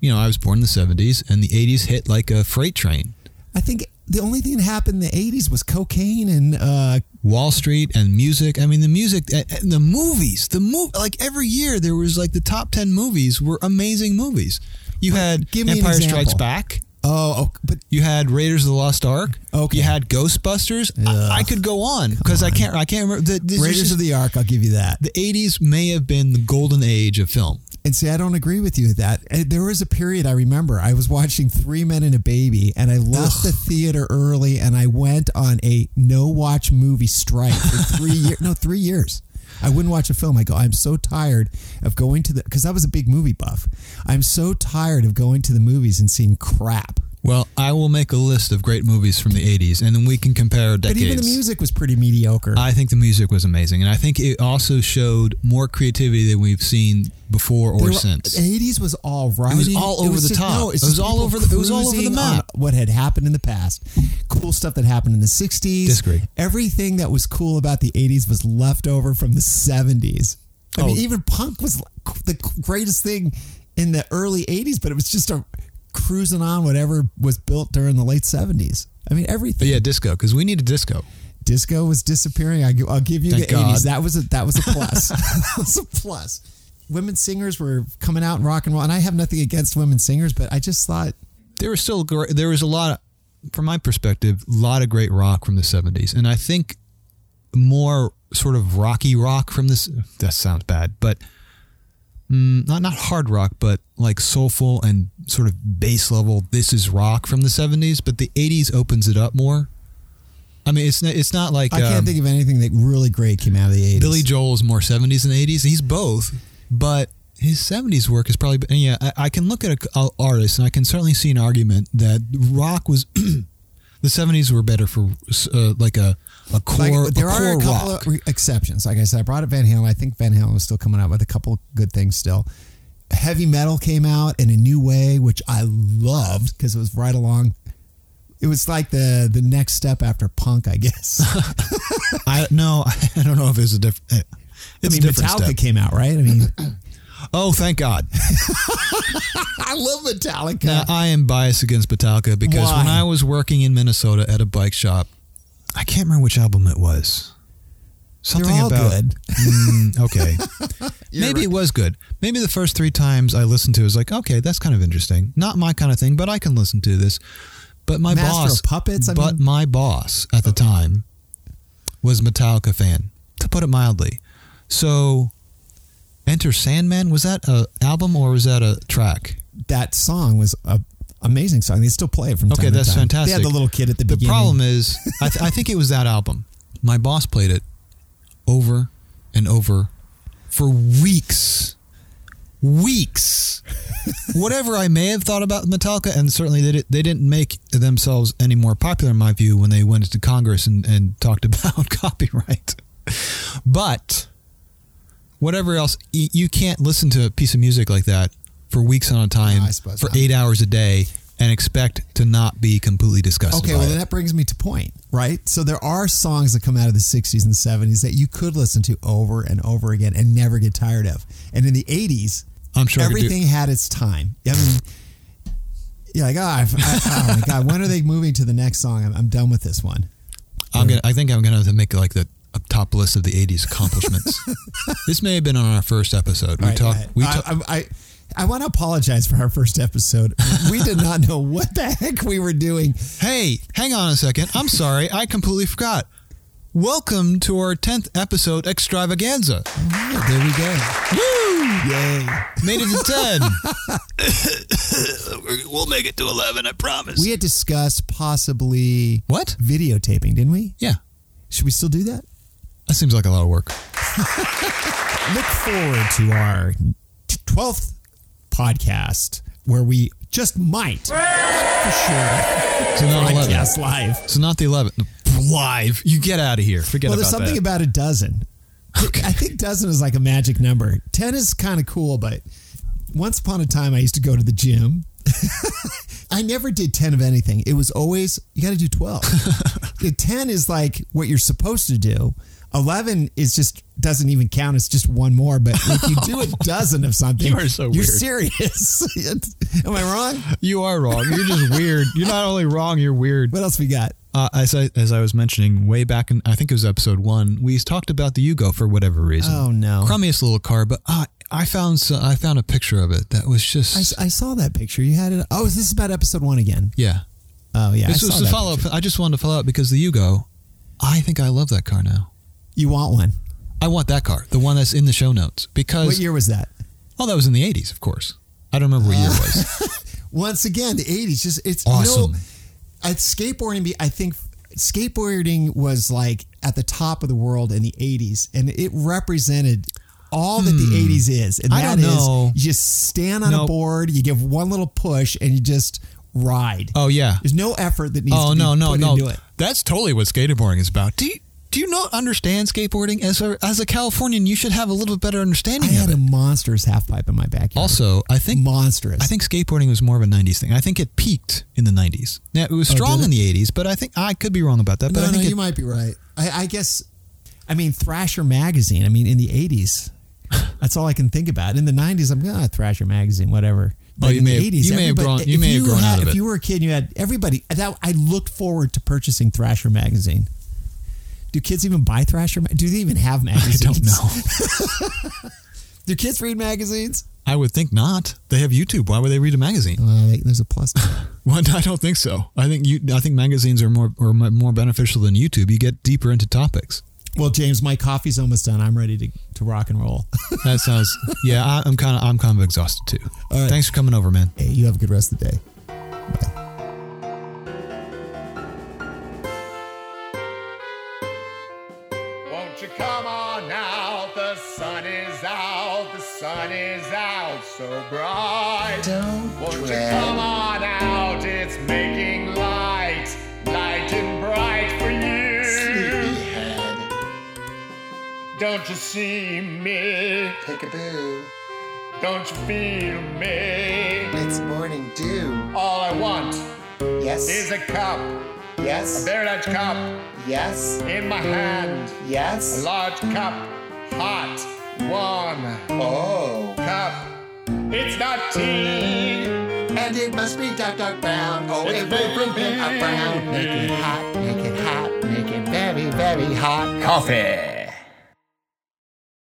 you know, I was born in the '70s, and the '80s hit like a freight train. I think the only thing that happened in the '80s was cocaine and uh, Wall Street and music. I mean, the music, the movies, the movie, Like every year, there was like the top ten movies were amazing movies. You had give me Empire Strikes. Back. oh, oh, but You had Raiders of the Lost Ark. Okay. You had Ghostbusters. I, I could go on because I can't. I can't remember. The, Raiders just- of the Ark. I'll give you that. the 80s may have been the golden age of film. And see, I don't agree with you with that. Uh, There was a period I remember I was watching Three Men and a Baby, and I left the theater early, and I went on a no watch movie strike for three years. No, three years. I wouldn't watch a film. I go, I'm so tired of going to the because I was a big movie buff. I'm so tired of going to the movies and seeing crap. Well, I will make a list of great movies from the 80s and then we can compare decades. But even the music was pretty mediocre. I think the music was amazing and I think it also showed more creativity than we've seen before or were- since. The 80s was all right. It was all over the top. it's It was all over the- it was all over the map. What had happened in the past, cool stuff that happened in the 60s. Disagree. Everything that was cool about the 80s was left over from the 70s. I mean, Oh. even punk was the greatest thing in the early 80s, but it was just a cruising on whatever was built during the late 70s. I mean, everything. But yeah, disco because we needed disco. Disco was disappearing. I, will give you Thank the God. 80s. That was a that was a plus. that was a plus. Women singers were coming out in rock and roll, and I have nothing against women singers, but I just thought There was still gr- there was a lot of, from my perspective, a lot of great rock from the 70s and I think more sort of rocky rock from this that sounds bad, but mm, not not hard rock, but like soulful and sort of bass level. This is rock from the '70s, but the '80s opens it up more. I mean, it's not, it's not like I can't um, think of anything that really great came out of the 80s. Billy Joel is more '70s than '80s. He's both, but his '70s work is probably and yeah. I, I can look at an artist and I can certainly see an argument that rock was. the '70s were better for uh, like a a core, like, there a are a couple rock. of exceptions. Like I said, I brought up Van Halen. I think Van Halen was still coming out with a couple good things still. Heavy metal came out in a new way, which I loved because it was right along. It was like the the next step after punk, I guess. I no, I don't know if it's a different. Eh, I It's mean, a different Metallica step. came out, right? I mean, Oh, thank God. I love Metallica. Now, I am biased against Metallica because Why? when I was working in Minnesota at a bike shop, I can't remember which album it was. Something all about good. Mm, okay, maybe right. it was good. Maybe the first three times I listened to it was like, okay, that's kind of interesting. Not my kind of thing, but I can listen to this. But my Master boss, Puppets, I but mean- my boss at the time was Metallica fan. to put it mildly. So, Enter Sandman was that a album or was that a track? That song was a amazing song. They still play it from Okay, time to that's time. fantastic. They had the little kid at the, The beginning. The problem is, I, th- I think it was that album. My boss played it over and over for weeks. Weeks. Whatever I may have thought about Metallica, and certainly they, did, they didn't make themselves any more popular, in my view, when they went into Congress and, and talked about copyright. But whatever else, you can't listen to a piece of music like that for weeks on a time, for not. eight hours a day, and expect to not be completely disgusted Okay, well, it. then that brings me to point, right? So there are songs that come out of the 60s and 70s that you could listen to over and over again and never get tired of. And in the 80s, I'm sure everything had its time. I mean, you're like, oh, I, oh my God, when are they moving to the next song? I'm, I'm done with this one. I'm gonna. I think I'm gonna make like the top list of the '80s accomplishments. this may have been on our first episode. We Right, talked. We I, talked. I, I, I want to apologize for our first episode. We did not know what the heck we were doing. Hey, hang on a second. I'm sorry. I completely forgot. Welcome to our tenth episode extravaganza. All right, there we go. Woo! Yay. Made it to ten. we'll make it to eleven. I promise. We had discussed possibly what? videotaping, didn't we? Yeah, Should we still do that? that seems like a lot of work. look forward to our 12th podcast where we just might, for sure, So not eleven. podcast live. So not the eleven. Live. You get out of here. Forget Well, about there's something that. about a dozen. I think dozen is like a magic number. 10 is kind of cool, but once upon a time I used to go to the gym. I never did 10 of anything. It was always, you got to do 12. Yeah, 10 is like what you're supposed to do. 11 is just, doesn't even count. It's just one more. But if you do a dozen of something, You are so you're weird. serious. Am I wrong? you are wrong. You're just weird. You're not only wrong. You're weird. What else we got? Uh, as I as I was mentioning way back in I think it was episode one, we talked about the Yugo for whatever reason. Oh, no. crummiest little car, but uh, I found so, I found a picture of it that was just I saw that picture. You had it. Oh, is this about episode one again? yeah. Oh, yeah. This I was the follow up. I just wanted to follow up because the Yugo, I think I love that car now. You want one? I want that car, the one that's in the show notes, because What year was that? oh, that was in the '80s, of course. I don't remember what year it was. Once again, the '80s. Just it's Awesome. You know, at skateboarding, I think skateboarding was like at the top of the world in the '80s, and it represented all that the '80s is. And Hmm. Don't is, you just stand on a board, you give one little push, and you just ride. Oh yeah. There's no effort that needs Oh to be no no put no! into it. That's totally what skateboarding is about. Do you, do you not understand skateboarding? As a as a Californian, you should have a little bit better understanding. I had of a it. monstrous half pipe in my backyard. Also, I think monstrous. I think skateboarding was more of a '90s thing. I think it peaked in the '90s. Now it was Oh, strong did in the '80s, but I think I could be wrong about that. But no, I think no, it, you might be right. I, I guess. I mean, Thrasher magazine. I mean, in the '80s, that's all I can think about. In the '90s, I'm going ah, Thrasher magazine, whatever. Oh, you in may the have- you may have grown- you if may have grown had, out of If it. you were a kid, and you had everybody. That, I looked forward to purchasing Thrasher magazine. Do kids even buy Thrasher? Do they even have magazines? I don't know. Do kids read magazines? I would think not. They have YouTube. Why would they read a magazine? They- there's a plus. Well, I don't think so. I think you. I think magazines are more or more beneficial than YouTube. You get deeper into topics. well, James, my coffee's almost done. I'm ready to, to rock and roll. That sounds. yeah, I, I'm kind of. I'm kind of exhausted too. Right. Thanks for coming over, man. hey, you have a good rest of the day. So bright. Don't Won't you come on out? It's making light, light and bright for you. Sleepyhead, Don't you see me? peekaboo, Don't you feel me? it's morning dew. All I want Yes, is a cup, Yes. a very large cup yes, in my hand. Yes. A large cup, hot, warm Oh, cup. It's not tea. and it must be dark, dark brown. Oh, It's it will making bring brown. Make it hot, make it hot, make it very, very hot. Coffee.